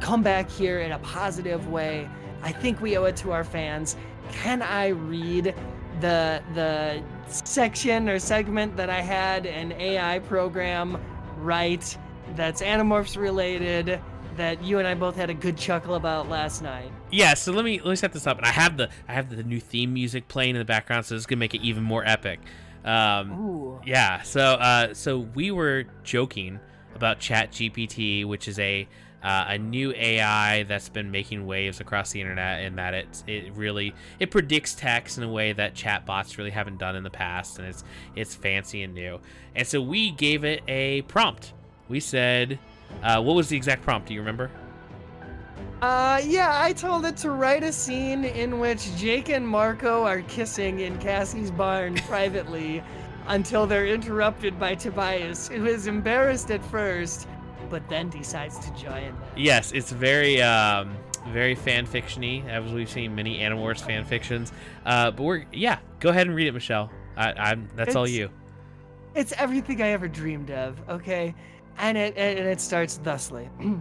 comeback here in a positive way. I think we owe it to our fans. Can I read the the section or segment that I had an AI program write that's Animorphs related that you and I both had a good chuckle about last night. Yeah, so let me let me set this up. And I have the I have the new theme music playing in the background, so this is gonna make it even more epic. Um, Ooh. yeah, so uh, so we were joking about Chat GPT, which is a uh, a new AI that's been making waves across the internet, in that it it really it predicts text in a way that chatbots really haven't done in the past, and it's it's fancy and new. And so we gave it a prompt. We said, uh, what was the exact prompt? Do you remember? Uh, yeah, I told it to write a scene in which Jake and Marco are kissing in Cassie's barn privately until they're interrupted by Tobias, who is embarrassed at first, but then decides to join. Yes, it's very um, very fan fictiony, as we've seen many Animorphs fan fictions. Uh, but we're yeah, go ahead and read it, Michelle. I, I'm that's all you. It's everything I ever dreamed of, okay? And it and it starts thusly.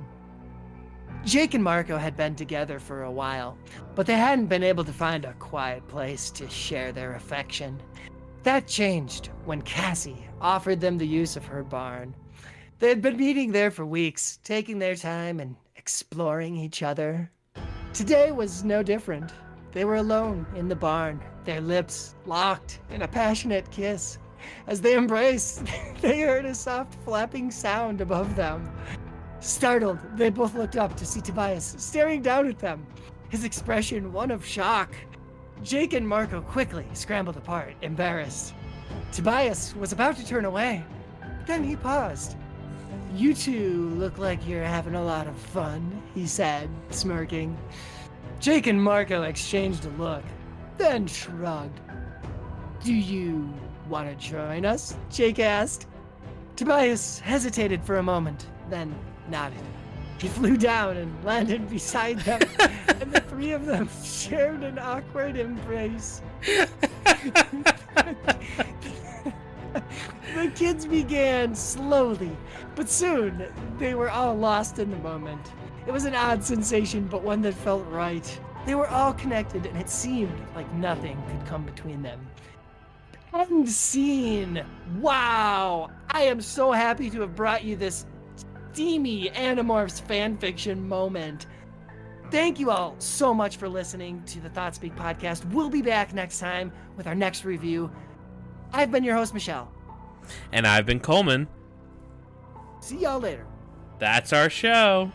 Jake and Marco had been together for a while, but they hadn't been able to find a quiet place to share their affection. That changed when Cassie offered them the use of her barn. They had been meeting there for weeks, taking their time and exploring each other. Today was no different. They were alone in the barn, their lips locked in a passionate kiss. As they embraced, they heard a soft flapping sound above them. Startled, they both looked up to see Tobias staring down at them, his expression one of shock. Jake and Marco quickly scrambled apart, embarrassed. Tobias was about to turn away. Then he paused. You two look like you're having a lot of fun, he said, smirking. Jake and Marco exchanged a look, then shrugged. Do you want to join us? Jake asked. Tobias hesitated for a moment, then nodded. He flew down and landed beside them, and the three of them shared an awkward embrace. the kids began slowly, but soon they were all lost in the moment. It was an odd sensation, but one that felt right. They were all connected, and it seemed like nothing could come between them. End scene. Wow! I am so happy to have brought you this steamy Animorphs fanfiction moment. Thank you all so much for listening to the Thought Speak podcast. We'll be back next time with our next review. I've been your host, Michelle. And I've been Coleman. See y'all later. That's our show.